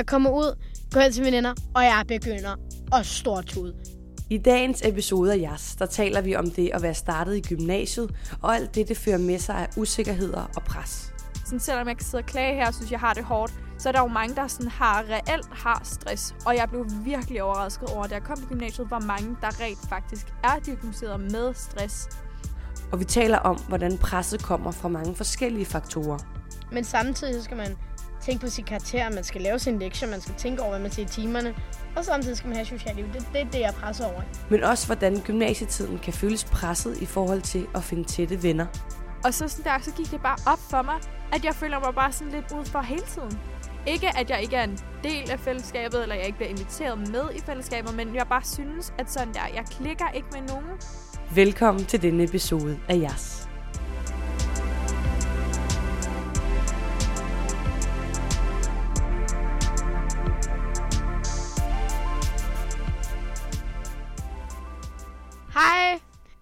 Jeg kommer ud, går hen til veninder, og jeg begynder at stortude. I dagens episode af JAS, der taler vi om det at være startet i gymnasiet, og alt det, det fører med sig af usikkerheder og pres. Sådan, selvom jeg kan sidde og klage her og synes, jeg har det hårdt, så er der jo mange, der sådan har reelt har stress. Og jeg blev virkelig overrasket over, da jeg kom til gymnasiet, hvor mange, der rent faktisk er diagnosticeret med stress. Og vi taler om, hvordan presset kommer fra mange forskellige faktorer. Men samtidig så skal man tænke på sin karakter, man skal lave sin lektier, man skal tænke over, hvad man siger i timerne, og samtidig skal man have socialt liv. Det, det er det, jeg presser over. Men også, hvordan gymnasietiden kan føles presset i forhold til at finde tætte venner. Og så, sådan der, så gik det bare op for mig, at jeg føler mig bare sådan lidt udenfor hele tiden. Ikke, at jeg ikke er en del af fællesskabet, eller jeg ikke bliver inviteret med i fællesskabet, men jeg bare synes, at sådan der, jeg klikker ikke med nogen. Velkommen til denne episode af JAS.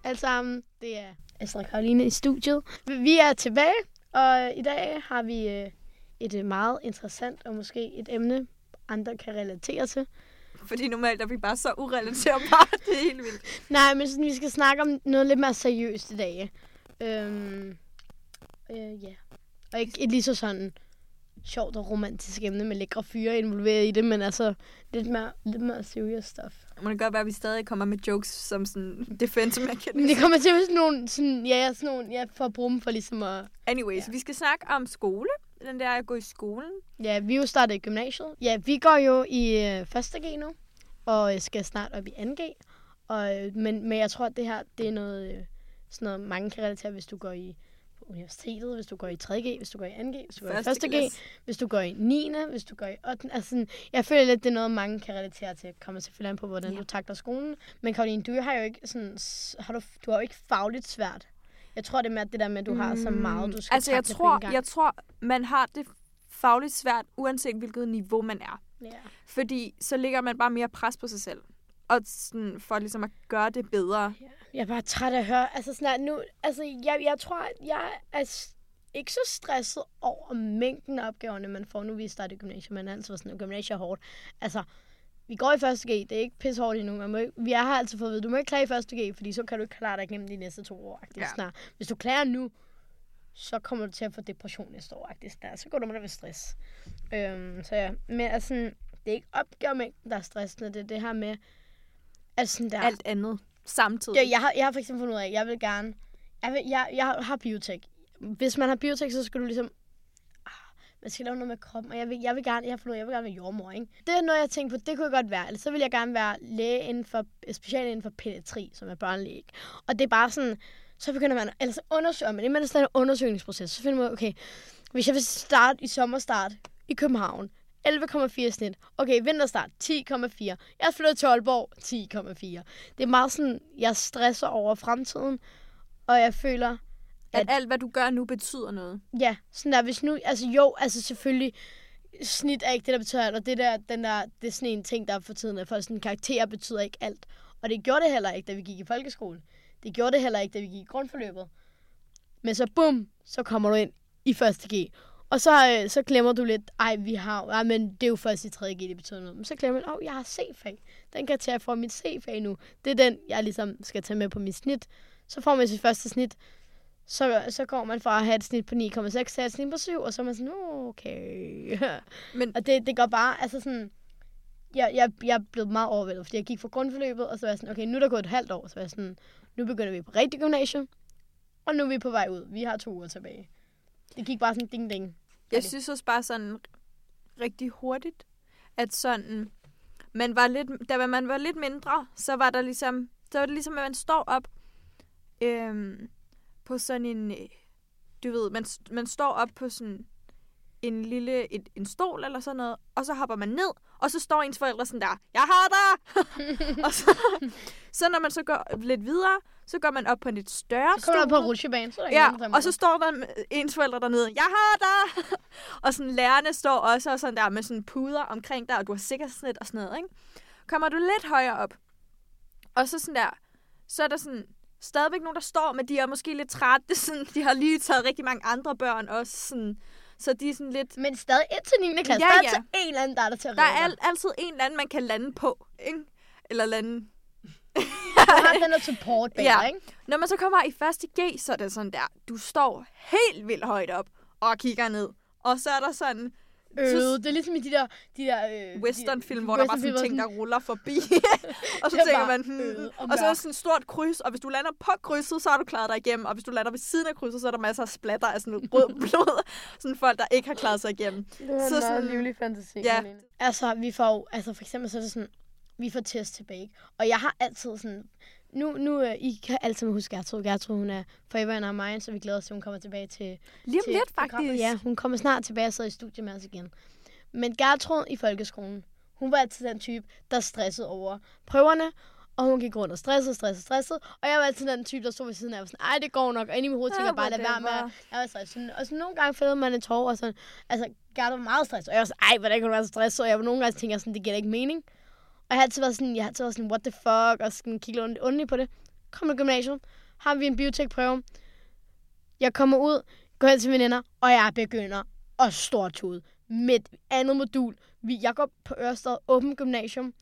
Alle sammen, det er Astrid Karoline i studiet. Vi er tilbage, og i dag har vi øh, et øh, meget interessant og måske et emne, andre kan relatere til. Fordi normalt er vi bare så urelaterbare, det er helt vildt. Nej, men sådan, vi skal snakke om noget lidt mere seriøst i dag. Øhm, øh, ja. Og ikke et lige så sådan sjovt og romantisk emne med lækre fyre involveret i det, men altså lidt mere, lidt mere serious stuff. Må det godt være, at vi stadig kommer med jokes som sådan defense mechanism. det kommer til at være sådan nogle, sådan, ja, ja, sådan nogle, ja, for at bruge dem for ligesom at... Anyways, Ja. vi skal snakke om skole. Den der at gå i skolen. Ja, vi er jo startet i gymnasiet. Ja, vi går jo i øh, første G nu, og øh, skal snart op i 2G. Og, øh, men, men jeg tror, at det her, det er noget, øh, sådan noget, mange kan relatere, hvis du går i på universitetet, hvis du går i 3G, hvis du går i 2G, hvis du går i første G, klasse. hvis du går i 9. hvis du går i 8. Altså, sådan, jeg føler lidt, det er noget, mange kan relatere til. Kommer selvfølgelig an på, hvordan Ja. ja. du takler skolen. Men Karoline, du har jo ikke sådan, har du, du har jo ikke fagligt svært. Jeg tror, det er mere det der med, at du har så meget, du skal Altså, jeg tror, jeg tror, man har det fagligt svært, uanset hvilket niveau man er. Ja. Fordi så lægger man bare mere pres på sig selv. Og sådan, for ligesom at gøre det bedre. Jeg er bare træt af at høre. Altså, snart nu, altså jeg, jeg tror, at jeg er ikke så stresset over mængden af opgaverne, man får, nu vi starter i gymnasiet. Man er altid sådan, at gymnasiet er hårdt. Altså, vi går i første G, det er ikke pisse hårdt endnu. Man må ikke, vi har altid fået at vide, du må ikke klage i første G, fordi så kan du ikke klare dig igennem de næste to år. Ja. Snart. Hvis du klager nu, så kommer du til at få depression næste år. Snart. Så går du med ved stress. Øhm, så ja, men altså, det er ikke opgavemængden, der er stressende. Det er det her med, at sådan der... Alt andet samtidig. Det, jeg har, jeg har for eksempel fundet ud af, at jeg vil gerne... Jeg, vil, jeg, jeg har biotek. Hvis man har biotek, så skal du ligesom... Ah, man skal lave noget med kroppen, og jeg vil, jeg vil gerne, jeg har fundet ud af, jeg vil gerne være jordmor, ikke? Det er noget, jeg tænker på, det kunne jeg godt være. Eller så vil jeg gerne være læge inden for, specielt inden for pædiatri, som er børnelæge. Og det er bare sådan, så begynder man, eller så undersøger man, det er sådan en undersøgningsproces, så finder man, okay, hvis jeg vil starte i sommerstart i København, 11,4 snit. Okay, vinterstart 10,4. Jeg er flyttet til Aalborg 10,4. Det er meget sådan, jeg stresser over fremtiden, og jeg føler, At at- alt, hvad du gør nu, betyder noget. ja, sådan der, hvis nu, altså jo, altså selvfølgelig, snit er ikke det, der betyder alt, og det der, den der, det er sådan en ting, der er for tiden, at for sådan karakterer betyder ikke alt. Og det gjorde det heller ikke, da vi gik i folkeskole. Det gjorde det heller ikke, da vi gik i grundforløbet. Men så bum, så kommer du ind i første G. Og så, øh, så glemmer du lidt, ej, vi har, ja, men det er jo først i 3. G, det betyder noget. Men så glemmer du, åh, jeg har C-fag. Den kan jeg tage for mit C-fag nu. Det er den, jeg ligesom skal tage med på mit snit. Så får man sit første snit. Så, så går man fra at have et snit på 9,6 til et snit på 7, og så er man sådan, "Nå, okay. Men og det, det går bare, altså sådan, jeg, jeg, jeg er blevet meget overvældet, fordi jeg gik fra grundforløbet, og så var jeg sådan, okay, nu er der gået et halvt år, så var jeg sådan, nu begynder vi på rigtig gymnasium, og nu er vi på vej ud. Vi har to uger tilbage. Det gik bare sådan ding ding. Jeg synes også bare sådan rigtig hurtigt, at sådan, man var lidt, da man var lidt mindre, så var der ligesom, så var det ligesom, at man står op øhm, på sådan en, du ved, man, man står op på sådan en lille et, en stol eller sådan noget, og så hopper man ned, og så står ens forældre sådan der, jeg har! og så, så når man så går lidt videre, så går man op på en lidt større Så kommer stol. på rutsjebane, så er der Ja, ingen, der og så står der ens forældre dernede, jeg har dig! og sådan lærerne står også og sådan der med sådan puder omkring dig, og du har sikkerhedsnet og sådan noget, ikke? Kommer du lidt højere op, og så sådan der, så er der sådan stadigvæk nogen, der står, men de er måske lidt trætte. Sådan, de har lige taget rigtig mange andre børn også sådan, Så de er sådan lidt... Men stadig indtil 9. klasse, Ja, der er ja. altid en eller anden, der er der til at Der er al- altid en eller anden, man kan lande på, ikke? Eller lande... Du har den der support bag Ja. ikke? Når man så kommer i første G, så er det sådan der, du står helt vildt højt op og kigger ned. Og så er der sådan Øh, det er ligesom i de der... De der øh, westernfilm, de, hvor der bare sådan ting, der ruller forbi. og så er tænker man, hmm. øde og og så er der sådan et stort kryds, og hvis du lander på krydset, så har du klaret dig igennem. Og hvis du lander ved siden af krydset, så er der masser af splatter af sådan rød blod. sådan folk, der ikke har klaret sig igennem. Det er Så så sådan- livlig fantasi. Ja. Altså, vi får altså for eksempel så er det sådan, vi får test tilbage? Og jeg har altid sådan, nu, nu øh, I kan altid huske Gertrud. Gertrud, hun er forever in our mind, så vi glæder os til, at hun kommer tilbage til, Lige om til lidt, programmet. faktisk. Ja, hun kommer snart tilbage og sidder i studiet med os igen. Men Gertrud i folkeskolen, hun var altid den type, der stressede over prøverne, og hun gik rundt og stressede, stressede, stressede. Og jeg var altid den type, der stod ved siden af og var sådan, ej, det går nok. Og inde i mit hoved tænker jeg bare, lad være med. at- Jeg var stresset. Sådan, og så nogle gange fældede man en tårer, og sådan, altså, Gertrud var meget stresset. Og jeg var sådan, ej, hvordan kan du være så stresset? Og jeg var nogle gange tænker sådan, det giver ikke mening. Og jeg har altid været sådan, jeg har altid været sådan, what the fuck, og sådan kigge lidt ondt på det. Kom til gymnasiet, har vi en biotekprøve. Jeg kommer ud, går hen til veninder, og jeg begynder at stortude. Med andet modul. Vi, jeg går på Ørsted Åben Gymnasium.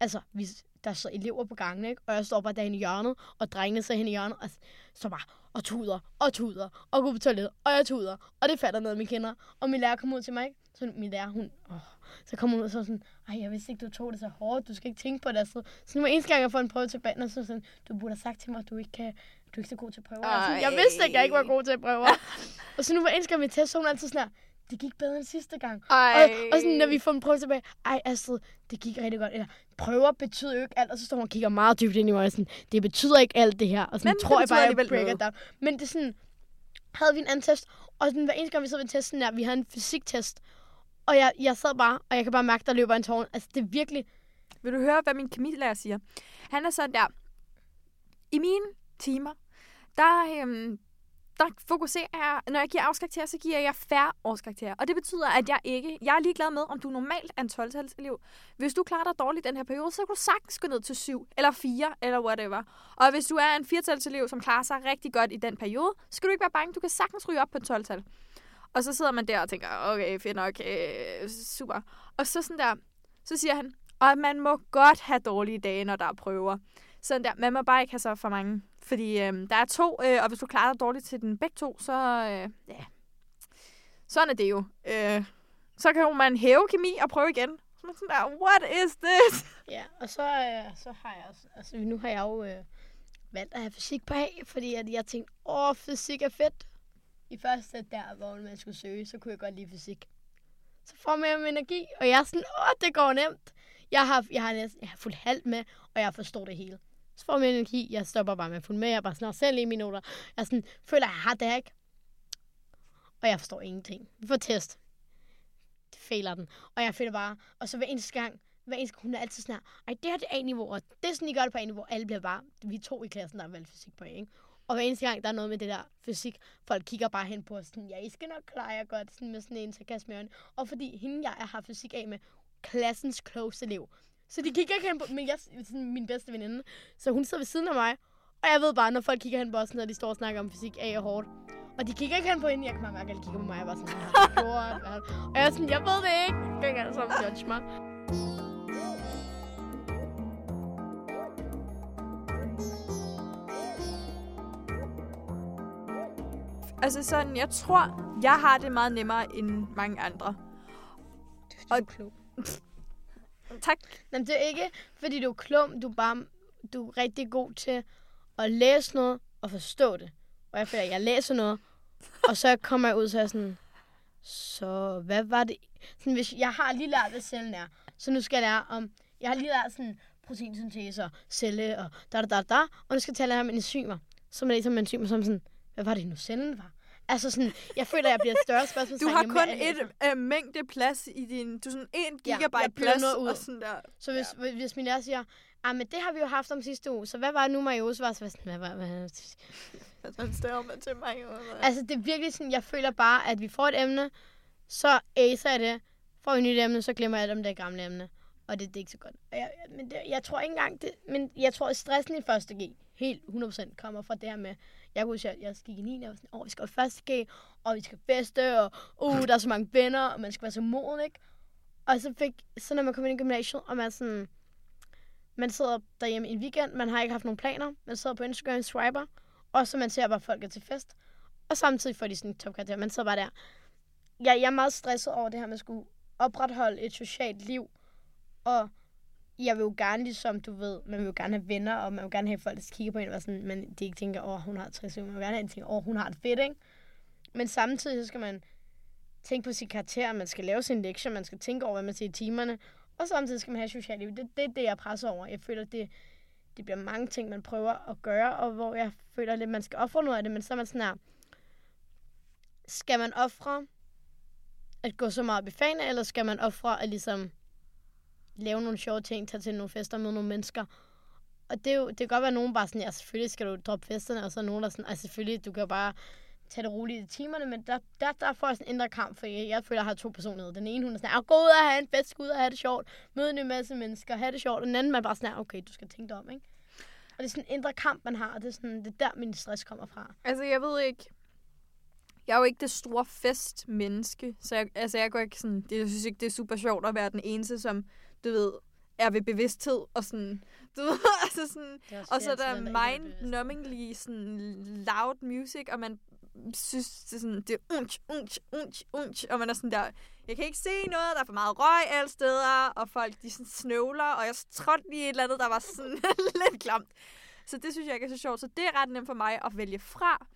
Altså, vi, der så elever på gangen, ikke? Og jeg står bare derinde i hjørnet, og drengene sidder hen i hjørnet, og så bare og tuder, og tuder, og går på toilettet, og jeg tuder, og det falder ned af mine kinder. Og min lærer kommer ud til mig, ikke? Så min lærer, hun, åh, så kommer hun ud og så sådan, ej, jeg vidste ikke, du tog det så hårdt, du skal ikke tænke på det. Så, så nu hver eneste gang, jeg får en prøve tilbage, og så sådan, du burde have sagt til mig, at du ikke kan, du er ikke så god til prøver. Er sådan, jeg vidste ikke, jeg ikke var god til prøver. og så nu hver eneste gang, vi tester, så hun altid sådan her, det gik bedre end sidste gang. Ej. Og, og sådan, når vi får en prøve tilbage, ej Astrid, det gik rigtig godt. Eller, prøver betyder jo ikke alt, og så står hun og kigger meget dybt ind i mig, og sådan, det betyder ikke alt det her. Og sådan, Men tror jeg bare, jeg breaker down. Men det er sådan, havde vi en anden test, og sådan, hver eneste gang, vi sad ved testen der, vi havde en fysiktest, og jeg, jeg sad bare, og jeg kan bare mærke, der løber en tårn. Altså, det er virkelig... Vil du høre, hvad min kemilærer siger? Han er sådan der, i mine timer, der, øhm, der fokuserer jeg, når jeg giver afskarakterer, så giver jeg færre årskarakterer. Og det betyder, at jeg ikke, jeg er ligeglad med, om du normalt er en 12 elev. Hvis du klarer dig dårligt den her periode, så kan du sagtens gå ned til 7 eller 4 eller whatever. Og hvis du er en 4 elev, som klarer sig rigtig godt i den periode, så skal du ikke være bange, du kan sagtens ryge op på en 12 -tal. Og så sidder man der og tænker, okay, fedt nok, øh, super. Og så sådan der, så siger han, og man må godt have dårlige dage, når der er prøver. Sådan der, man må bare ikke have så for mange. Fordi øh, der er to, øh, og hvis du klarer dig dårligt til den begge to, så øh, ja. Sådan er det jo. Øh, så kan man hæve kemi og prøve igen. Så man sådan der, what is this? Ja, og så, øh, så har jeg også, altså nu har jeg jo øh, valgt at have fysik på A, fordi at jeg tænkte, åh, fysik er fedt. I første der, hvor man skulle søge, så kunne jeg godt lide fysik. Så får man mere energi, og jeg er sådan, åh, det går nemt. Jeg har, jeg har, næsten, jeg har fuldt halvt med, og jeg forstår det hele. Så får man energi, jeg stopper bare med at fulde med, jeg er bare sådan, selv i minutter. Jeg er sådan, føler, jeg har det ikke. Og jeg forstår ingenting. Vi får test. Det fejler den. Og jeg føler bare, og så hver eneste gang, hver eneste gang, hun er altid sådan her, ej, det her det er A-niveau, og det er sådan, I gør det på A-niveau. Alle bliver bare, vi er to i klassen, der har valgt fysik på A, ikke? Og hver eneste gang, der er noget med det der fysik, folk kigger bare hen på os sådan, ja, I skal nok klare jer godt, sådan med sådan en sarkasme i. Og fordi hende, jeg har fysik af med, klassens close elev. Så de kigger ikke hen på, men jeg sådan min bedste veninde, så hun sidder ved siden af mig, og jeg ved bare, når folk kigger hen på os, når de står og snakker om fysik A og hårdt, og de kigger ikke hen på hende, jeg kan bare mærke, at de kigger på mig, og jeg var sådan, jeg Og jeg er sådan, jeg ved det ikke. Jeg kan ikke alle sammen judge mig. Altså sådan, jeg tror, jeg har det meget nemmere end mange andre. Du er klog. Tak. Men det er ikke, fordi du er klum, du er bare du er rigtig god til at læse noget og forstå det. Og jeg føler, at jeg læser noget, og så kommer jeg ud så er jeg sådan, så hvad var det? Sådan, hvis jeg har lige lært, hvad cellen er, så nu skal jeg lære om, jeg har lige lært sådan proteinsyntese og celle og da da da da, og nu skal jeg til at lære om enzymer. Så man læser om enzymer, som sådan, hvad var det nu cellen var? Altså sådan, jeg føler, at jeg bliver større spørgsmål. Du har kun et øh, mængde plads i din... Du er sådan en Ja, gigabyte bliver plads, noget ud. og sådan der. Så hvis, ja. hvis min lærer siger, ah, men det har vi jo haft om sidste uge, så hvad var det nu, Mariose var? Så var sådan, hvad, hvad, hvad? Altså, større med til mig. Altså, det er virkelig sådan, jeg føler bare, at vi får et emne, så acer jeg det. Får vi et nyt emne, så glemmer jeg alt om det gamle emne. Og det, det er ikke så godt. Og jeg, men det, jeg tror ikke engang, det, men jeg tror, at stressen i første G, helt 100% kommer fra det her med, jeg kunne huske, at jeg gik i 9. og var sådan, åh, vi skal i første G, og vi skal feste, og uh, der er så mange venner, og man skal være så moden, ikke? Og så fik, så når man kommer ind i gymnasiet, og man sådan, man sidder derhjemme i en weekend, man har ikke haft nogen planer, man sidder på Instagram, swiper, og så man ser bare folk er til fest, og samtidig får de sådan en topkarakter, man sidder bare der. Jeg, jeg er meget stresset over det her med at skulle opretholde et socialt liv, og jeg vil jo gerne, ligesom du ved, man vil jo gerne have venner, og man vil gerne have folk, der kigger på en, og sådan, men de ikke tænker, åh, oh, hun har 60 Man vil gerne have, at tænker, åh, oh, hun har det fedt, ikke? Men samtidig så skal man tænke på sin karakter, man skal lave sin lektier, man skal tænke over, hvad man siger i timerne, og samtidig skal man have socialt liv. Det er det, det, jeg presser over. Jeg føler, det, det bliver mange ting, man prøver at gøre, og hvor jeg føler lidt, man skal ofre noget af det, men så er man sådan her, skal man ofre at gå så meget op i fagene, eller skal man ofre at ligesom lave nogle sjove ting, tage til nogle fester med nogle mennesker. Og det, er jo, det kan godt være, at nogen bare sådan, ja, selvfølgelig skal du droppe festerne, og så er nogen, der sådan, altså selvfølgelig, du kan bare tage det roligt i timerne, men der, der, der får jeg sådan en indre kamp, for jeg, jeg føler, at jeg har to personligheder. Den ene, hun er sådan, gå ud og have en fest, gå ud og have det sjovt, møde en masse mennesker, have det sjovt, og den anden, man er bare sådan, okay, du skal tænke dig om, ikke? Og det er sådan en indre kamp, man har, og det er, sådan, det er der, min stress kommer fra. Altså, jeg ved ikke, jeg er jo ikke det store festmenneske, så jeg, altså, jeg går ikke sådan, det, jeg synes ikke, det er super sjovt at være den eneste, som du ved, er ved bevidsthed, og sådan, du ved, altså sådan, og så er der mind-numbingly sådan loud music, og man synes, det er sådan, det er unch, unch, unch, unch, og man er sådan der, jeg kan ikke se noget, der er for meget røg alle steder, og folk, de sådan snøvler, og jeg trådte lige et eller andet, der var sådan lidt klamt. Så det synes jeg ikke er så sjovt, så det er ret nemt for mig at vælge fra.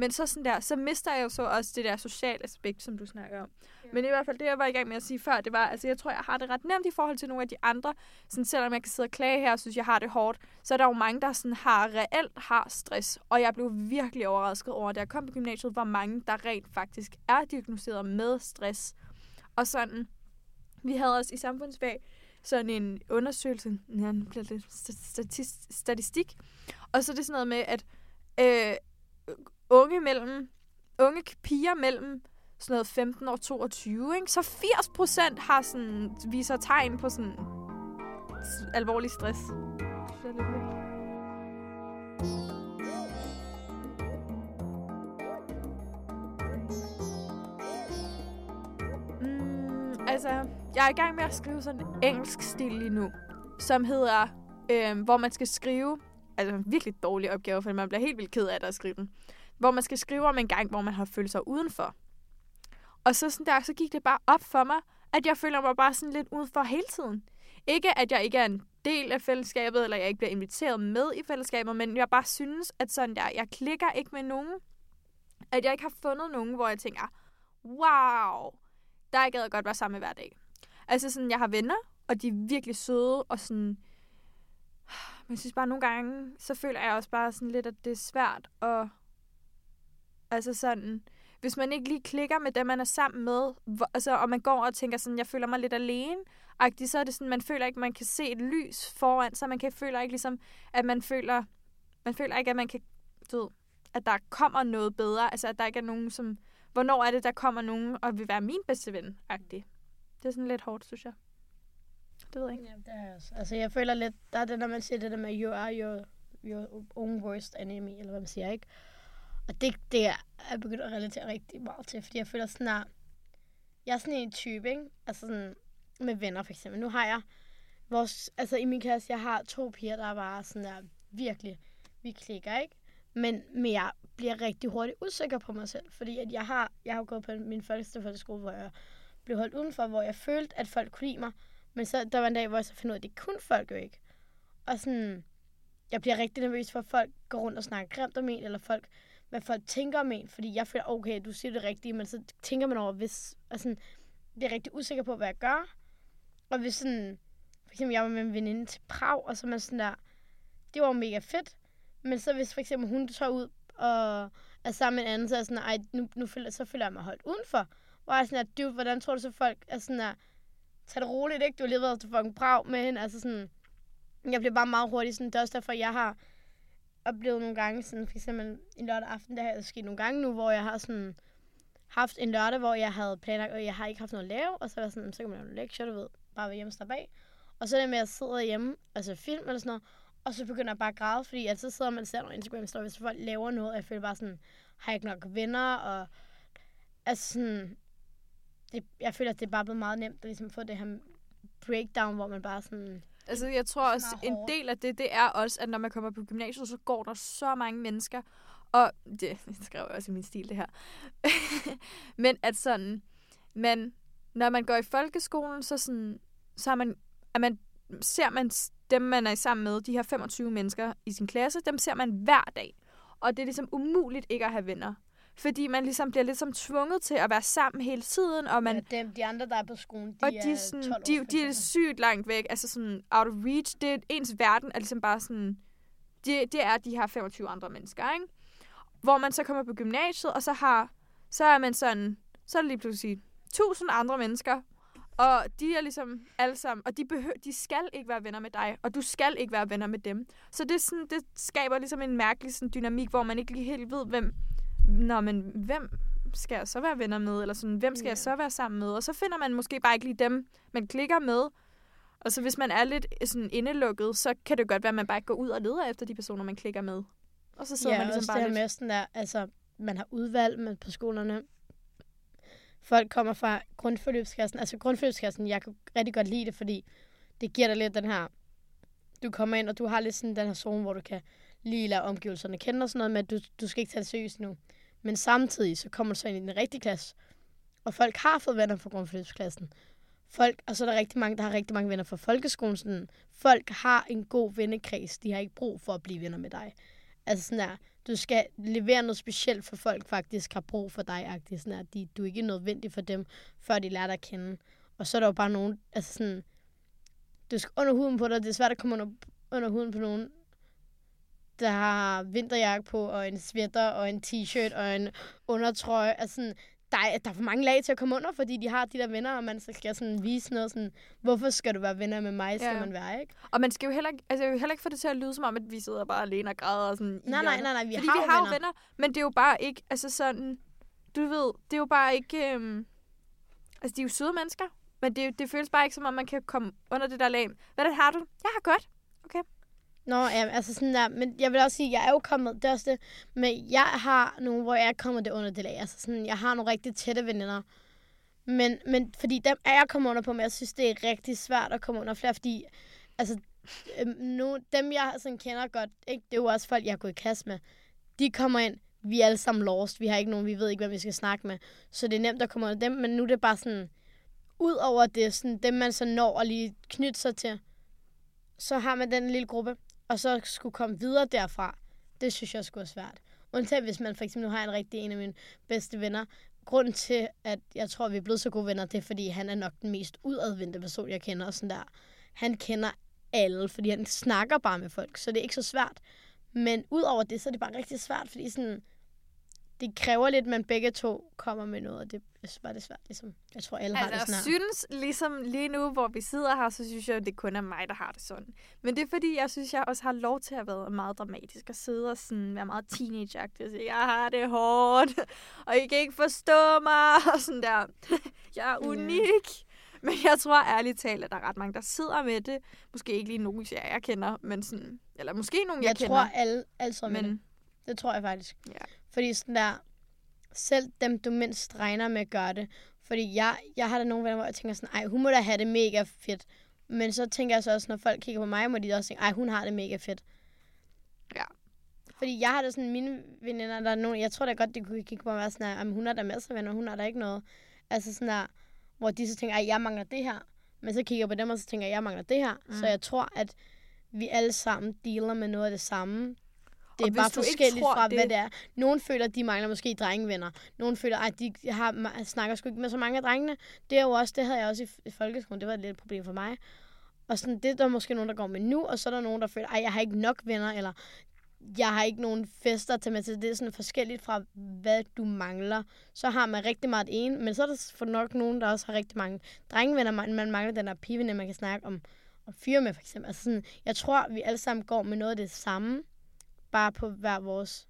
Men så sådan der, så mister jeg jo så også det der sociale aspekt, som du snakker om. Ja. Men i hvert fald det, jeg var i gang med at sige før, det var, altså jeg tror, jeg har det ret nemt i forhold til nogle af de andre. Sådan, selvom jeg kan sidde og klage her og synes, jeg har det hårdt, så er der jo mange, der sådan har reelt har stress. Og jeg blev virkelig overrasket over, da jeg kom på gymnasiet, hvor mange, der rent faktisk er diagnosticeret med stress. Og sådan, vi havde også i samfundsfag sådan en undersøgelse, ja, statist, statistik, og så er det sådan noget med, at øh, unge mellem, unge piger mellem sådan noget 15 og 22, ikke? så 80 procent har sådan, viser tegn på sådan alvorlig stress. Det er lidt mm, altså, jeg er i gang med at skrive sådan en engelsk stil lige nu, som hedder, øh, hvor man skal skrive, altså en virkelig dårlig opgave, for man bliver helt vildt ked af det at skrive den hvor man skal skrive om en gang, hvor man har følt sig udenfor. Og så, sådan der, så gik det bare op for mig, at jeg føler mig bare sådan lidt udenfor hele tiden. Ikke at jeg ikke er en del af fællesskabet, eller jeg ikke bliver inviteret med i fællesskabet, men jeg bare synes, at sådan der, jeg klikker ikke med nogen. At jeg ikke har fundet nogen, hvor jeg tænker, wow, der gad jeg godt være sammen med hver dag. Altså sådan, jeg har venner, og de er virkelig søde, og sådan, men jeg synes bare nogle gange, så føler jeg også bare sådan lidt, at det er svært at Altså sådan, hvis man ikke lige klikker med dem, man er sammen med, hvor, altså, og man går og tænker sådan, jeg føler mig lidt alene, så er det sådan, man føler ikke, man kan se et lys foran sig, man kan føler ikke ligesom, at man føler, man føler ikke, at man kan, du ved, at der kommer noget bedre, altså at der ikke er nogen, som, hvornår er det, der kommer nogen og vil være min bedste ven, -agtig. Det er sådan lidt hårdt, synes jeg. Det ved jeg ikke. Ja, det er også. Altså, jeg føler lidt, der er det, når man siger det der med, you are your, your own worst enemy, eller hvad man siger, ikke? Og det, det er jeg begyndt at relatere rigtig meget til, fordi jeg føler sådan, at jeg er sådan en type, ikke? Altså sådan med venner for eksempel. Nu har jeg vores, altså i min klasse, jeg har to piger, der er bare sådan der virkelig, vi klikker, ikke? Men, men jeg bliver rigtig hurtigt usikker på mig selv, fordi at jeg har, jeg har gået på min første folkeskole, hvor jeg blev holdt udenfor, hvor jeg følte, at folk kunne lide mig. Men så der var en dag, hvor jeg så fandt ud af, at det kunne folk jo ikke. Og sådan, jeg bliver rigtig nervøs for, at folk går rundt og snakker grimt om en, eller folk hvad folk tænker om en, fordi jeg føler, okay, du siger det rigtige, men så tænker man over, hvis, altså, det er rigtig usikker på, hvad jeg gør. Og hvis sådan, for eksempel, jeg var med en veninde til Prag, og så man sådan der, det var mega fedt. Men så hvis for eksempel hun tager ud og er sammen med en anden, så er sådan, ej, nu, nu føler, så føler jeg mig holdt udenfor. Hvor jeg sådan, at, dude, hvordan tror du så folk er sådan der, tag det roligt, ikke? Du har lige været til fucking Prag med hende, altså sådan, jeg bliver bare meget hurtigt sådan, det er også derfor, jeg har oplevet nogle gange, sådan for eksempel en lørdag aften, der har sket nogle gange nu, hvor jeg har sådan haft en lørdag, hvor jeg havde planlagt, og jeg har ikke haft noget at lave, og så var sådan, så kan man lave en lektier, du ved, bare ved hjemme bag. Og så er det med at sidde hjemme, altså film eller sådan noget, Og så begynder jeg bare at græde, fordi at så sidder man og ser nogle Instagram stories, hvis folk laver noget, og jeg føler bare sådan, har jeg ikke nok venner, og altså sådan, det, jeg føler, at det er bare blevet meget nemt at ligesom få det her breakdown, hvor man bare sådan, Altså, jeg tror også, en del af det, det er også, at når man kommer på gymnasiet, så går der så mange mennesker. Og det, det skrev jeg også i min stil, det her. Men at sådan, man, når man går i folkeskolen, så, sådan, så er man, at man, ser man dem, man er sammen med, de her 25 mennesker i sin klasse, dem ser man hver dag. Og det er ligesom umuligt ikke at have venner. Fordi man ligesom bliver ligesom tvunget til at være sammen hele tiden, og man, ja, dem, de andre, der er på skolen, de og de, er sådan, 12 år, de, de er sygt langt væk, altså sådan out of reach. Det er, ens verden er ligesom bare sådan, det, det er de her 25 andre mennesker, ikke? Hvor man så kommer på gymnasiet, og så har, så er man sådan, så er der lige pludselig 1000 andre mennesker, og de er ligesom alle sammen, og de, behøver, de skal ikke være venner med dig, og du skal ikke være venner med dem. Så det, sådan, det skaber ligesom en mærkelig sådan, dynamik, hvor man ikke lige helt ved, hvem, Nå, men hvem skal jeg så være venner med? Eller sådan, hvem skal Ja. jeg så være sammen med? Og så finder man måske bare ikke lige dem, man klikker med. Og så hvis man er lidt sådan indelukket, så kan det godt være, at man bare ikke går ud og leder efter de personer, man klikker med. Og så sidder ja, man ligesom også bare det lidt... med sådan der, altså, man har udvalg med på skolerne. Folk kommer fra grundforløbskassen. Altså grundforløbskassen, jeg kan rigtig godt lide det, fordi det giver dig lidt den her... Du kommer ind, og du har lidt sådan den her zone, hvor du kan lige lade omgivelserne kende og sådan noget, men du, du skal ikke tage det seriøst nu. Men samtidig, så kommer du så ind i den rigtige klasse, og folk har fået venner fra grundforløbsklassen. Folk, og så er der rigtig mange, der har rigtig mange venner fra folkeskolen. Sådan, folk har en god vennekreds. De har ikke brug for at blive venner med dig. Altså sådan der, du skal levere noget specielt, for folk faktisk har brug for dig. agtigt. Sådan der, de, du er ikke nødvendig for dem, før de lærer dig at kende. Og så er der jo bare nogen, altså sådan, du skal under huden på dig. Det er svært at komme under, under huden på nogen, der har vinterjakke på, og en sweater, og en t-shirt, og en undertrøje. Altså sådan, der, er, der er for mange lag til at komme under, fordi de har de der venner, og man så skal sådan vise noget sådan, hvorfor skal du være venner med mig, skal Ja. man være, ikke? Og man skal jo heller ikke, altså, jeg vil heller ikke få det til at lyde som om, at vi sidder bare alene og græder og sådan Nej, nej, nej, nej, vi Fordi har, vi har jo venner. venner, men det er jo bare ikke, altså sådan, du ved, det er jo bare ikke, øhm, altså de er jo søde mennesker, men det, det føles bare ikke som om, man kan komme under det der lag. Hvordan har du? Jeg har godt. Nå, ja, altså sådan der, men jeg vil også sige, jeg er jo kommet, det er også det, men jeg har nogle, hvor jeg er kommet det under det lag, altså sådan, jeg har nogle rigtig tætte veninder, men, men fordi dem er jeg kommet under på, men jeg synes, det er rigtig svært at komme under flere, fordi, altså, øhm, nu, dem jeg sådan kender godt, ikke, det er jo også folk, jeg har gået i klasse med, de kommer ind, vi er alle sammen lost, vi har ikke nogen, vi ved ikke, hvem vi skal snakke med, så det er nemt at komme under dem, men nu er det bare sådan, ud over det, sådan, dem man så når at lige knytte sig til, så har man den lille gruppe, og så skulle komme videre derfra, det synes jeg skulle være svært. Undtagen hvis man for eksempel nu har en rigtig en af mine bedste venner. Grunden til, at jeg tror, at vi er blevet så gode venner, det er, fordi han er nok den mest udadvendte person, jeg kender. Og sådan der. Han kender alle, fordi han snakker bare med folk, så det er ikke så svært. Men udover det, så er det bare rigtig svært, fordi sådan, det kræver lidt, at man begge to kommer med noget, og det jeg bare, det svært. Ligesom. Jeg tror, alle har Altså, det jeg sådan her. synes ligesom lige nu, hvor vi sidder her, så synes jeg, at det kun er mig, der har det sådan. Men det er fordi, jeg synes, jeg også har lov til at være meget dramatisk og sidde og sådan være meget teenage-agtig og sige, jeg har det hårdt, og I kan ikke forstå mig, og sådan der. jeg er unik. Men jeg tror ærligt talt, at der er ret mange, der sidder med det. Måske ikke lige nogen, jeg, jeg kender, men sådan, eller måske nogen, jeg, Jeg, kender. tror, alle, alle med det. men Det tror jeg faktisk. Ja. Fordi sådan der, selv dem, du mindst regner med, gør det. Fordi jeg, jeg har da nogle venner, hvor jeg tænker sådan, ej, hun må da have det mega fedt. Men så tænker jeg så også, når folk kigger på mig, må de også tænke, ej, hun har det mega fedt. Ja. Fordi jeg har da sådan, mine veninder, der er nogen, jeg tror da godt, de kunne kigge på mig og være sådan, "Jamen, hun har da masser af venner, hun har da ikke noget. Altså sådan der, hvor de så tænker, ej, jeg mangler det her. Men så kigger jeg på dem, og så tænker jeg, jeg mangler det her. Mm. Så jeg tror, at vi alle sammen dealer med noget af det samme. Det er bare forskelligt tror fra, det- hvad det er. Nogle føler, at de mangler måske drengevenner. Nogle føler, at de har, snakker sgu ikke med så mange af drengene. Det er jo også, det havde jeg også i, folkeskolen. Det var et lidt problem for mig. Og sådan, det er der måske nogen, der går med nu, og så er der nogen, der føler, at jeg har ikke nok venner, eller jeg har ikke nogen fester til med til. Det er sådan forskelligt fra, hvad du mangler. Så har man rigtig meget det ene, men så er der for nok nogen, der også har rigtig mange drengevenner. Man, man mangler den der pigevenner, man kan snakke om, om fyre med, for eksempel. Altså sådan, jeg tror, vi alle sammen går med noget af det samme, bare på hver vores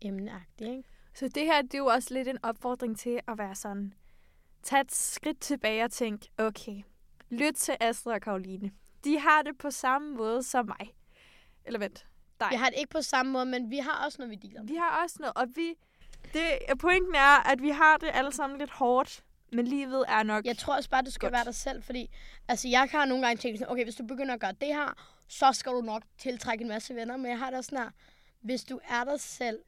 emneagtigt, ikke? Så det her, det er jo også lidt en opfordring til at være sådan, tag et skridt tilbage og tænk, okay, lyt til Astrid og Karoline. De har det på samme måde som mig. Eller vent. dig. Vi har det ikke på samme måde, men vi har også noget, vi dealer med. Vi har også noget, og vi... Det, pointen er, at vi har det alle sammen lidt hårdt, men livet er nok... Jeg tror også bare, du skal Godt. være dig selv, fordi altså, jeg har nogle gange tænkt sådan, okay, hvis du begynder at gøre det her, så skal du nok tiltrække en masse venner, men jeg har det også sådan her, hvis du er dig selv,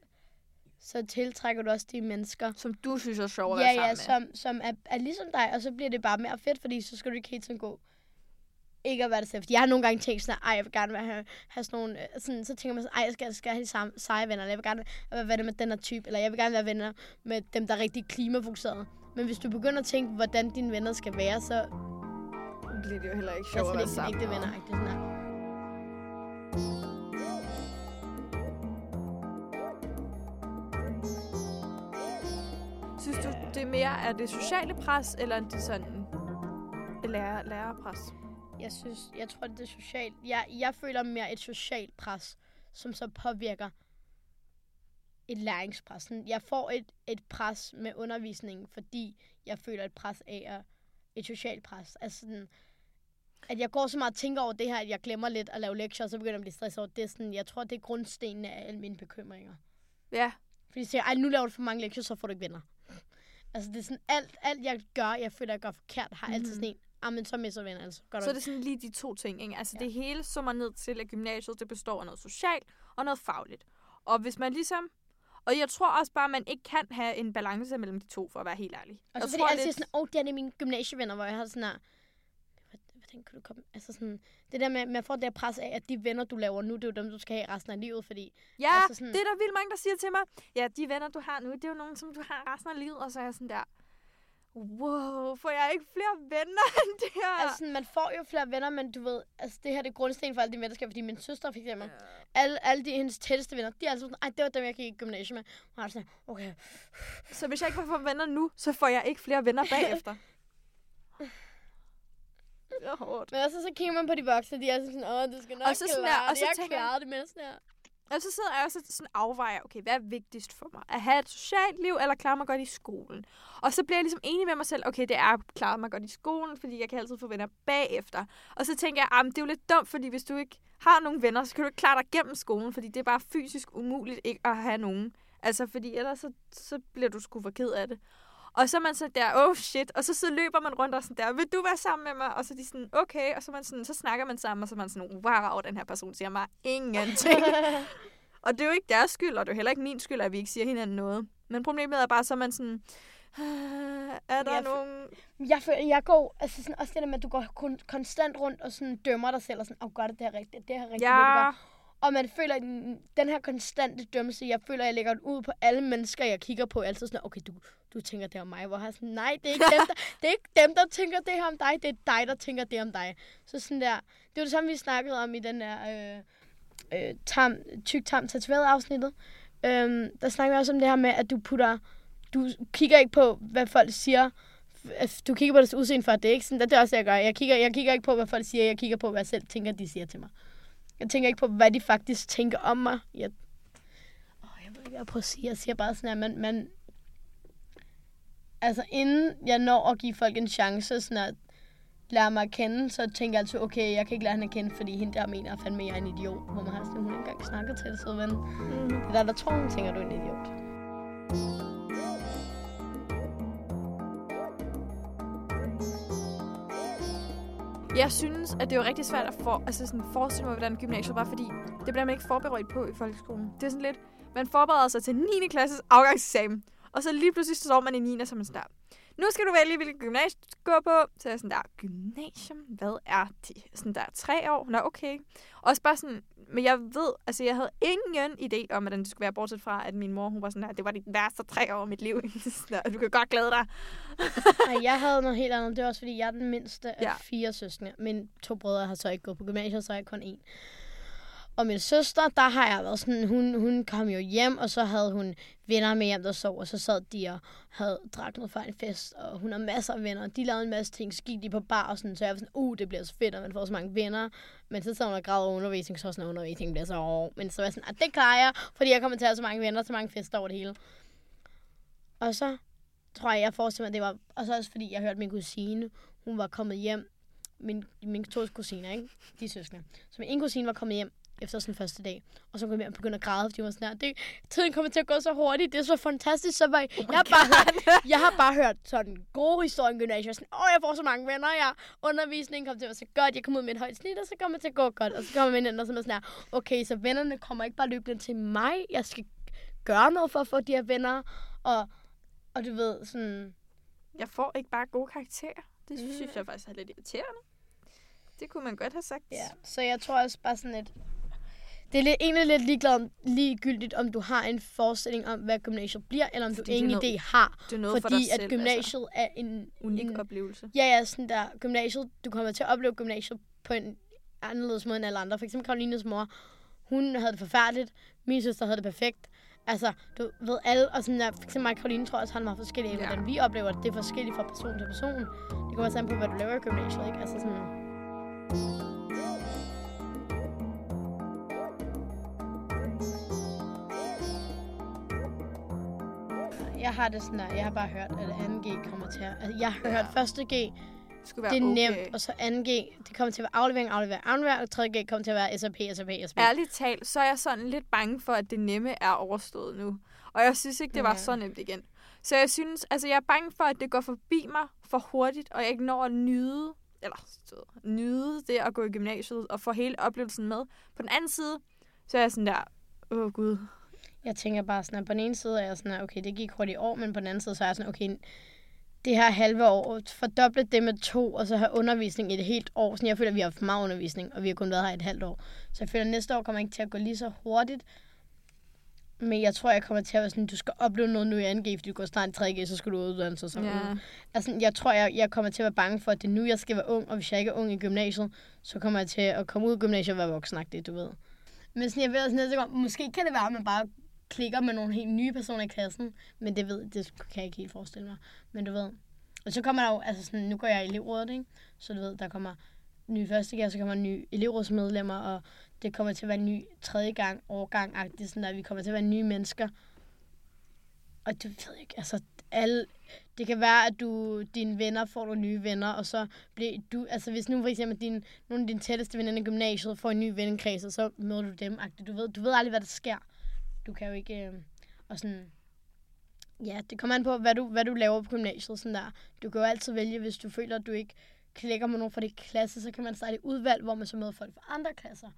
så tiltrækker du også de mennesker, Som du synes er sjovt at ja, være ja, sammen med. som, som er, er ligesom dig, og så bliver det bare mere fedt, fordi så skal du ikke hele tiden gå ikke at være det selv. Fordi jeg har nogle gange tænkt sådan, ej, jeg vil gerne være, have, have sådan nogle, øh, sådan, så tænker man sådan, ej, jeg skal, jeg skal have de samme seje venner, eller jeg vil gerne være venner med den her type, eller jeg vil gerne være venner med dem, der er rigtig klimafokuserede. Men hvis du begynder at tænke, hvordan dine venner skal være, så Det bliver det jo heller ikke sjovt er at være ikke den sammen. ægte venner. Sådan her. Synes du, det er mere er det sociale pres, eller er det sådan lærer, lærerpres? Jeg synes, jeg tror, det er socialt. Jeg, jeg føler mere et socialt pres, som så påvirker et læringspres. Sådan, Jeg får et, et pres med undervisningen, fordi jeg føler et pres af at, et socialt pres. Altså sådan, at jeg går så meget og tænker over det her, at jeg glemmer lidt at lave lektier, og så begynder jeg at blive stresset over det. Sådan, jeg tror, det er grundstenene af alle mine bekymringer. Ja, Fordi jeg siger, ej, nu laver du for mange lektier, så får du ikke venner. Altså, det er sådan, alt, alt jeg gør, jeg føler, jeg gør forkert, har altid Mhm. sådan en, ah, men så misser venner, altså. Gør så er det sådan lige de to ting. Ikke? Altså Ja. det hele summer ned til, at gymnasiet det består af noget socialt og noget fagligt. Og hvis man ligesom... Og jeg tror også bare, at man ikke kan have en balance mellem de to, for at være helt ærlig. Og jeg så fordi jeg siger sådan, åh, oh, det er det mine gymnasievenner, hvor jeg har sådan her, "Hvad- hvordan kan du komme, altså sådan, det der med, at få det her pres af, at de venner, du laver nu, det er jo dem, du skal have resten af livet, fordi, Ja, altså sådan- det er der vildt mange, der siger til mig. Ja, de venner, du har nu, det er jo nogen, som du har resten af livet. Og så er jeg sådan der, wow, får jeg ikke flere venner end det her? altså sådan, man får jo flere venner, men du ved, altså det her det er grundsten for alle de venskaber, fordi min søster for eksempel, alle, alle de hendes tætteste venner, de er altså sådan, ej, det var dem, jeg gik i gymnasiet med. Og jeg sådan, okay, Så hvis jeg ikke får venner nu, så får jeg ikke flere venner bagefter. det er hårdt. men også så kigger man på de voksne, de er sådan, åh, du skal nok Og så sådan der- klare og det, så jeg tænker klarede det meste her. Og så sidder jeg også sådan afvejer, okay, hvad er vigtigst for mig? At have et socialt liv, eller klare mig godt i skolen? Og så bliver jeg ligesom enig med mig selv, okay, det er at klare mig godt i skolen, fordi jeg kan altid få venner bagefter. Og så tænker jeg, ah, men det er jo lidt dumt, fordi hvis du ikke har nogen venner, så kan du ikke klare dig gennem skolen, fordi det er bare fysisk umuligt ikke at have nogen. Altså, fordi ellers så, så bliver du sgu for ked af det. Og så er man sådan der, oh shit, og så, så løber man rundt og sådan der, vil du være sammen med mig? Og så er de sådan, okay, og så, man sådan, så snakker man sammen, og så er man sådan, wow, den her person siger mig ingenting. Og det er jo ikke deres skyld, og det er jo heller ikke min skyld, at vi ikke siger hinanden noget. Men problemet er bare, så er man sådan, "Ah, er der Jeg nogen... Jeg, føler, jeg går, altså sådan, også det der med, at du går kun, konstant rundt og sådan dømmer dig selv, og sådan, åh, oh, gør det det her rigtigt, det her rigtigt, det, Ja, gør. Og man føler, den- her konstante dømmelse, jeg føler, jeg lægger den ud på alle mennesker, jeg kigger på. Altid sådan, okay, du, du tænker det om mig. Hvor jeg er sådan, nej, det er, ikke dem, der, det er ikke dem, der tænker det her om dig. Det er dig, der tænker det om dig. Så sådan der, det var det samme, vi snakkede om i den der øh, øh, tam, tyk tam tatoveret afsnittet. Øhm, der snakker vi også om det her med, at du putter, du kigger ikke på, hvad folk siger, du kigger på deres udseende for, at det er ikke sådan, det er også jeg gør. Jeg kigger, jeg kigger ikke på, hvad folk siger, jeg kigger på, hvad jeg selv tænker, de siger til mig. Jeg tænker ikke på, hvad de faktisk tænker om mig. Jeg, åh, jeg ved ikke, hvad jeg prøver at sige. Jeg siger bare sådan, at man, man... Altså, inden jeg når at give folk en chance, sådan at lære mig at kende, så tænker jeg altid, okay, jeg kan ikke lære hende at kende, fordi hende der mener fandme, jeg er en idiot. Hvor man har sådan, hun ikke engang snakket til det, så ven. Mm. Det er der, der tror, hun tænker, du er en idiot. Jeg synes, at det er jo rigtig svært at for, altså sådan forestille mig, hvordan gymnasiet var, fordi det bliver man ikke forberedt på i folkeskolen. Det er sådan lidt, man forbereder sig til 9. klasses afgangseksamen, og så lige pludselig så står man i 9. som så start. man nu skal du vælge, hvilket gymnasium du skal gå på. Så er jeg sådan der, gymnasium, hvad er det? Sådan der, tre år? Nå, okay. Også bare sådan, men jeg ved, altså jeg havde ingen idé om, hvordan det skulle være, bortset fra, at min mor, hun var sådan der, det var de værste tre år af mit liv. Der, du kan godt glæde dig. Nej, jeg havde noget helt andet. Det var også, fordi jeg er den mindste af Ja. fire søskende. Mine to brødre har så ikke gået på gymnasiet, så er jeg kun én. Og min søster, der har jeg været sådan, hun, hun kom jo hjem, og så havde hun venner med hjem, der sov, og så sad de og havde drak noget fra en fest, og hun har masser af venner. De lavede en masse ting, så gik de på bar og sådan, så jeg var sådan, uh, det bliver så fedt, at man får så mange venner. Men så sad hun og græd over undervisning, så sådan, undervisning bliver så over, Men så var jeg sådan, at det klarer jeg, fordi jeg kommer til at have så mange venner, så mange fester over det hele. Og så tror jeg, jeg forestiller mig, det var... Og så også fordi, jeg hørte min kusine, hun var kommet hjem. Min, min to kusiner, ikke? De søskende. Så min ene kusine var kommet hjem efter sådan første dag. Og så kom jeg og begyndte at græde, fordi jeg var sådan her, det, tiden kommer til at gå så hurtigt, det er så fantastisk. Så var jeg, Oh jeg, har bare, jeg har bare hørt sådan gode historier om gymnasiet. Sådan, åh, jeg får så mange venner, jeg undervisningen kommer til at være så godt, jeg kommer ud med et højt snit, og så kommer det til at gå godt. Og så kommer man ind og sådan her, okay, så vennerne kommer ikke bare løbende til mig, jeg skal gøre noget for at få de her venner, og, og du ved, sådan, Jeg får ikke bare gode karakterer. Det Mm. synes jeg faktisk er lidt irriterende. Det kunne man godt have sagt. Ja, så jeg tror også bare sådan et... Det er lidt, egentlig lidt ligeglad om, ligegyldigt, om du har en forestilling om, hvad gymnasiet bliver, eller om du det ingen idé har. Det er noget fordi for dig at selv, gymnasiet er en... Altså, unik en, oplevelse. Ja, ja, sådan der gymnasiet. Du kommer til at opleve gymnasiet på en anderledes måde end alle andre. For eksempel Karolines mor, hun havde det forfærdeligt. Min søster havde det perfekt. Altså, du ved alle, og sådan der, for eksempel mig og Karoline tror jeg også har meget forskellige, Ja. hvordan vi oplever det. Det er forskelligt fra person til person. Det kommer også an på, hvad du laver i gymnasiet, ikke? Altså sådan, Jeg har det sådan der, jeg har bare hørt, at 2G kommer til at... Altså, jeg har hørt Ja. 1G, skulle være det er okay. nemt, og så 2G, det kommer til at være aflevering, aflevering, aflevering, og 3G kommer til at være SAP, SAP, SAP. Ærligt talt, så er jeg sådan lidt bange for, at det nemme er overstået nu. Og jeg synes ikke, det var Ja. så nemt igen. Så jeg synes, altså jeg er bange for, at det går forbi mig for hurtigt, og jeg ikke når at nyde, eller ved, nyde det at gå i gymnasiet og få hele oplevelsen med. På den anden side, så er jeg sådan der, åh oh, gud, Jeg tænker bare sådan, at på den ene side er jeg sådan, at okay, det gik hurtigt i år, men på den anden side så er jeg sådan, okay, det her halve år, fordoble det med to, og så have undervisning i et helt år. Sådan, jeg føler, at vi har haft meget undervisning, og vi har kun været her et halvt år. Så jeg føler, at næste år kommer ikke til at gå lige så hurtigt. Men jeg tror, jeg kommer til at være sådan, du skal opleve noget nu i 2G, fordi du går snart i 3G, så skal du uddanne sig. Så ja. altså, jeg tror, jeg, jeg kommer til at være bange for, at det er nu, jeg skal være ung, og hvis jeg ikke er ung i gymnasiet, så kommer jeg til at komme ud af gymnasiet og være voksenagtig, du ved. Men sådan, jeg ved også næste gang, måske kan det være, at man bare klikker med nogle helt nye personer i klassen, men det ved, det kan jeg ikke helt forestille mig. Men du ved, og så kommer der jo, altså sådan, nu går jeg i elevrådet, ikke? Så du ved, der kommer nye første gang, så kommer nye elevrådsmedlemmer, og det kommer til at være en ny tredje gang, årgang agtigt sådan der vi kommer til at være nye mennesker. Og du ved ikke, altså alle, det kan være, at du, dine venner får nogle nye venner, og så bliver du, altså hvis nu for eksempel din, nogle af dine tætteste venner i gymnasiet får en ny vennekreds, og så møder du dem, agtigt. du ved, du ved aldrig, hvad der sker. Du kan jo ikke, øh, og sådan, ja, det kommer an på, hvad du, hvad du laver på gymnasiet, sådan der. Du kan jo altid vælge, hvis du føler, at du ikke klikker med nogen fra dit klasse, så kan man starte et udvalg, hvor man så møder folk fra andre klasser. Og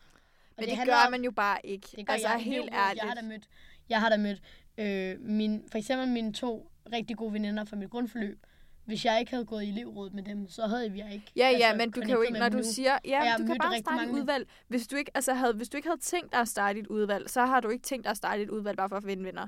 men det, handler gør om- man jo bare ikke. det gør altså jeg helt elevrådet. ærligt. Jeg har da mødt, jeg har da mødt øh, min, for eksempel mine to rigtig gode veninder fra mit grundforløb. Hvis jeg ikke havde gået i elevrådet med dem, så havde jeg ikke Ja, ja, altså, men du kan jo ikke, med når du nu. siger, ja, du kan bare starte et mange- udvalg. Hvis du, ikke, altså, havde, hvis du ikke havde tænkt dig at starte et udvalg, så har du ikke tænkt dig at starte et udvalg bare for at finde venner.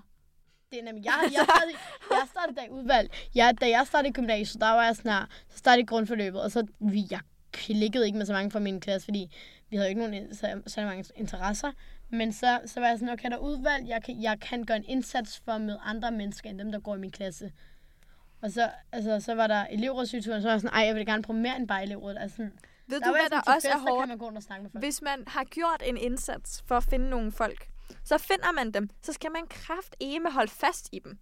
Det er nemlig, jeg, jeg, startede, jeg startede da udvalg. Jeg, da jeg startede i gymnasiet, der var jeg sådan her, så startede grundforløbet, og så vi, jeg klikkede ikke med så mange fra min klasse, fordi vi havde ikke nogen så, så mange interesser. Men så, så var jeg sådan, okay, der er udvalg, jeg kan, jeg kan gøre en indsats for møde andre mennesker, end dem, der går i min klasse. Og så, altså, så var der elevrådsituren, så var jeg sådan, ej, jeg vil gerne prøve mere end bare elevrådet. Altså, Ved der du, hvad der også er fester hårdt? kan man gå og snakke med folk. Hvis man har gjort en indsats for at finde nogle folk, så finder man dem. Så skal man kraft eme holde fast i dem.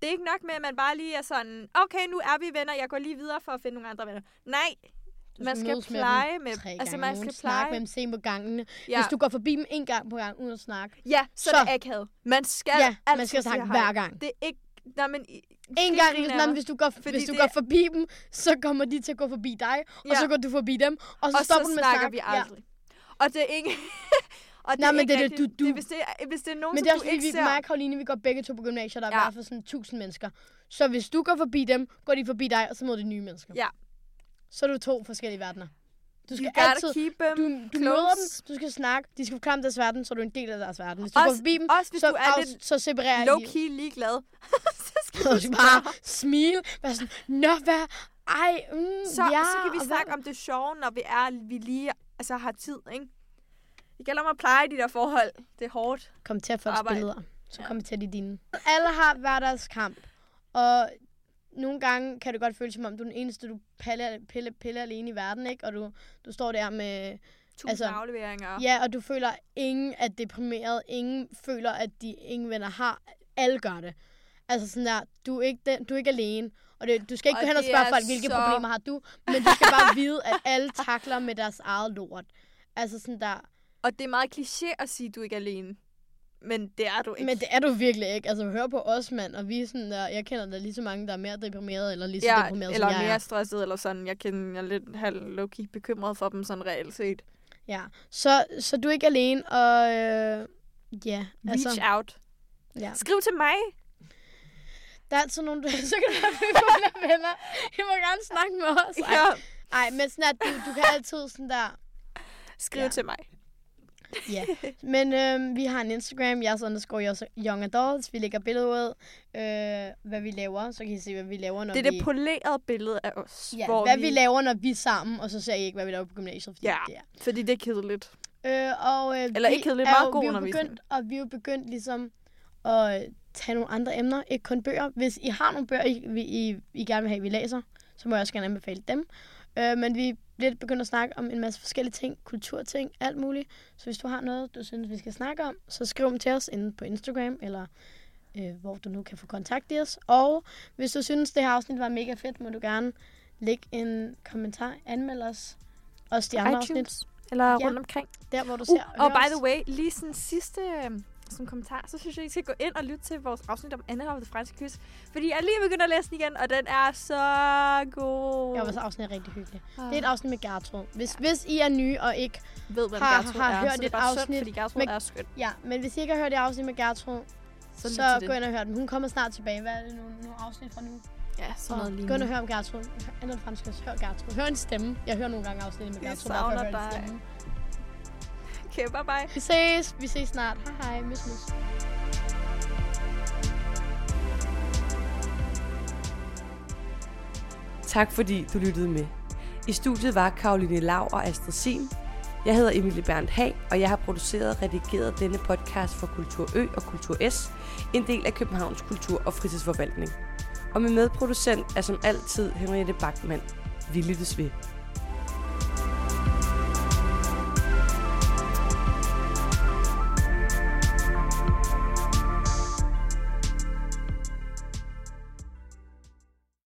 Det er ikke nok med, at man bare lige er sådan, okay, nu er vi venner, jeg går lige videre for at finde nogle andre venner. Nej, Du man skal med pleje med- tre altså, man skal snakke pleje- med dem, se dem på gangene. ja, Hvis du går forbi dem en gang på gang uden at snakke, ja så, så- er det akavet. Man skal ja, man skal snakke hver gang. Det er ikke... Nej, men... En gang, hvis, nej, hvis du, går, Fordi hvis du det går er- forbi dem, så kommer de til at gå forbi dig, og Ja. så går du forbi dem, og så og stopper så du med snakker snakke. vi aldrig. Og det er ikke... og det Nej, er men det er det, du- du- Det, hvis, det er, hvis det er nogen, Men det er som også du ikke vi, ser... mig og Karoline, vi går begge to på gymnasier, der er Ja. i hvert fald sådan 1000 mennesker. Så hvis du går forbi dem, går de forbi dig, og så møder de nye mennesker. Ja. Så er du to forskellige verdener. Du skal altid... keep them Du, du close. møder dem, du skal snakke, de skal forklare om deres verden, så er du en del af deres verden. Hvis du Også- går forbi dem, også hvis så, du er lidt så separerer low-key ligeglad. skal Så bare smile, være sådan, nå hvad, ej, mm, så, ja. så kan vi og snakke hvad- om det sjove, når vi er vi lige altså, har tid, ikke? Det gælder om at pleje de der forhold. Det er hårdt. Kom til at folks Arbejde. billeder. Så Ja. kom til de dine. Alle har hver deres kamp. Og nogle gange kan det godt føles som om, du er den eneste, du piller, piller, piller alene i verden, ikke? Og du, du står der med... Tusind Altså, altså, afleveringer. Ja, og du føler, at ingen er deprimeret. Ingen føler, at de ingen venner har. Alle gør det. Altså sådan der, du er ikke, den, du er ikke alene. Og det, du skal ikke Og gå hen og spørge folk, hvilke så- problemer har du. Men du skal bare vide, at alle takler med deres eget lort. Altså sådan der, Og det er meget kliché at sige, at du ikke er alene. Men det er du ikke. Men det er du virkelig ikke. Altså, hør på os, mand. Og vi er sådan der, jeg kender da lige så mange, der er mere deprimeret, eller lige så ja, deprimeret, eller som jeg mere er. stresset, eller sådan. Jeg kender jeg er lidt halv low-key bekymret for dem, sådan reelt set. Ja. Så, så du er ikke alene, og øh, ja, Reach altså, out. ja. Skriv til mig. Der er altid nogen, der, så kan du være venner. I må gerne snakke med os. Ej, Ja. Ej men sådan at du, du kan altid sådan der, Skriv Ja. til mig. Ja, men øh, vi har en Instagram, jeg underscore Yours- young adults. Vi lægger billeder ud, øh, hvad vi laver, så kan I se, hvad vi laver, når Det er vi... det polerede billede af os. ja, hvor hvad vi... laver, når vi er sammen, og så ser I ikke, hvad vi laver på gymnasiet, fordi Ja. det er. Fordi det er kedeligt. Øh, og, øh, Eller vi ikke kedeligt, er meget god vi er undervisning. begyndt, Og vi er jo begyndt ligesom at tage nogle andre emner, ikke kun bøger. Hvis I har nogle bøger, I, I, I gerne vil have, vi læser, så må jeg også gerne anbefale dem. Øh, men vi bliver begyndt at snakke om en masse forskellige ting, kulturting, alt muligt. Så hvis du har noget, du synes, vi skal snakke om, så skriv dem til os inde på Instagram, eller øh, hvor du nu kan få kontakt i os. Og hvis du synes, det her afsnit var mega fedt, må du gerne lægge en kommentar, anmeld os. Også de andre afsnit, iTunes. Eller Ja. rundt omkring. der hvor du Uh, ser og hører by the way, lige sådan sidste sådan kommentar, så synes jeg, I skal gå ind og lytte til vores afsnit om Anne og det franske kys. Fordi jeg er lige begyndt at læse den igen, og den er så god. Ja, vores afsnit er rigtig hyggeligt. Ah. Det er et afsnit med Gertrud. Hvis, hvis I er nye og ikke... ved, hvem har- Gertrud har er, hørt så det er bare synd, afsnit fordi Gertrud med- er skøn. Ja, men hvis I ikke har hørt det afsnit med Gertrud, så, så gå ind og hør den. Hun kommer snart tilbage. Hvad er det nogle, nogle afsnit fra nu? Ja, sådan noget lige Gå ind og hør om Gertrud. Andet fransk, hør Gertrud. Hør en stemme. Jeg hører nogle gange afsnit med Gertrud. at savner dig. stemme. Okay, bye bye. Vi ses. Vi ses snart. Hej hej. Mys, mys. Tak fordi du lyttede med. I studiet var Karoline Lav og Astrid Sim. Jeg hedder Emilie Berndt Hag, og jeg har produceret og redigeret denne podcast for Kultur Ø og Kultur S, en del af Københavns Kultur- og Fritidsforvaltning. Og min medproducent er som altid Henriette Bachmann. Vi lyttes ved.